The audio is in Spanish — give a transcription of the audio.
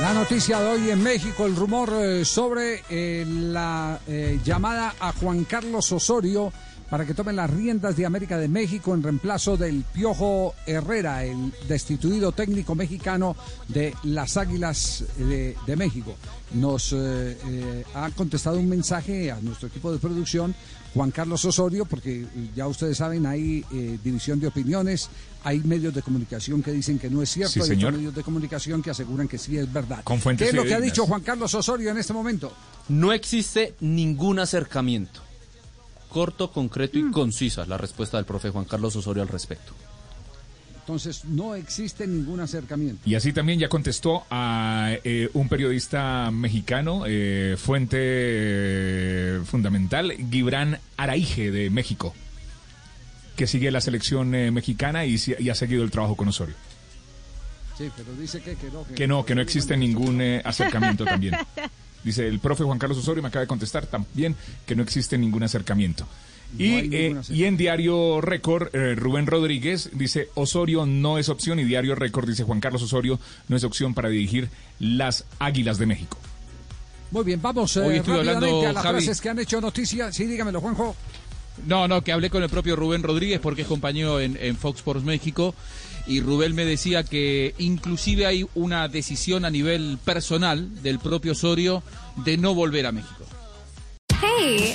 La noticia de hoy en México, el rumor eh, sobre eh, la eh, llamada a Juan Carlos Osorio para que tome las riendas de América de México en reemplazo del Piojo Herrera, el destituido técnico mexicano de las Águilas de, México. Nos ha contestado un mensaje a nuestro equipo de producción Juan Carlos Osorio, porque ya ustedes saben, hay eh, división de opiniones, hay medios de comunicación que dicen que no es cierto, Sí, hay señor. medios de comunicación que aseguran que sí es verdad. Con ¿Qué es lo que ha dicho Juan Carlos Osorio en este momento? No existe ningún acercamiento. Corto, concreto y concisa la respuesta del profe Juan Carlos Osorio al respecto. Entonces, no existe ningún acercamiento. Y así también ya contestó a eh, un periodista mexicano, eh, fuente eh, fundamental, Gibran Araige de México, que sigue la selección eh, mexicana y, y ha seguido el trabajo con Osorio. Sí, pero dice que, que no. Que no, que no existe ningún eh, acercamiento también. Dice el profe Juan Carlos Osorio, me acaba de contestar también que no existe ningún acercamiento. Y, eh, y en Diario Récord, eh, Rubén Rodríguez dice, Osorio no es opción y Diario Récord dice, Juan Carlos Osorio no es opción para dirigir las Águilas de México. Muy bien, vamos eh, Hoy rápidamente hablando, a las Javi. frases que han hecho noticia. Sí, dígamelo, Juanjo. No, no, que hablé con el propio Rubén Rodríguez porque es compañero en, en Fox Sports México y Rubén me decía que inclusive hay una decisión a nivel personal del propio Osorio de no volver a México. Hey,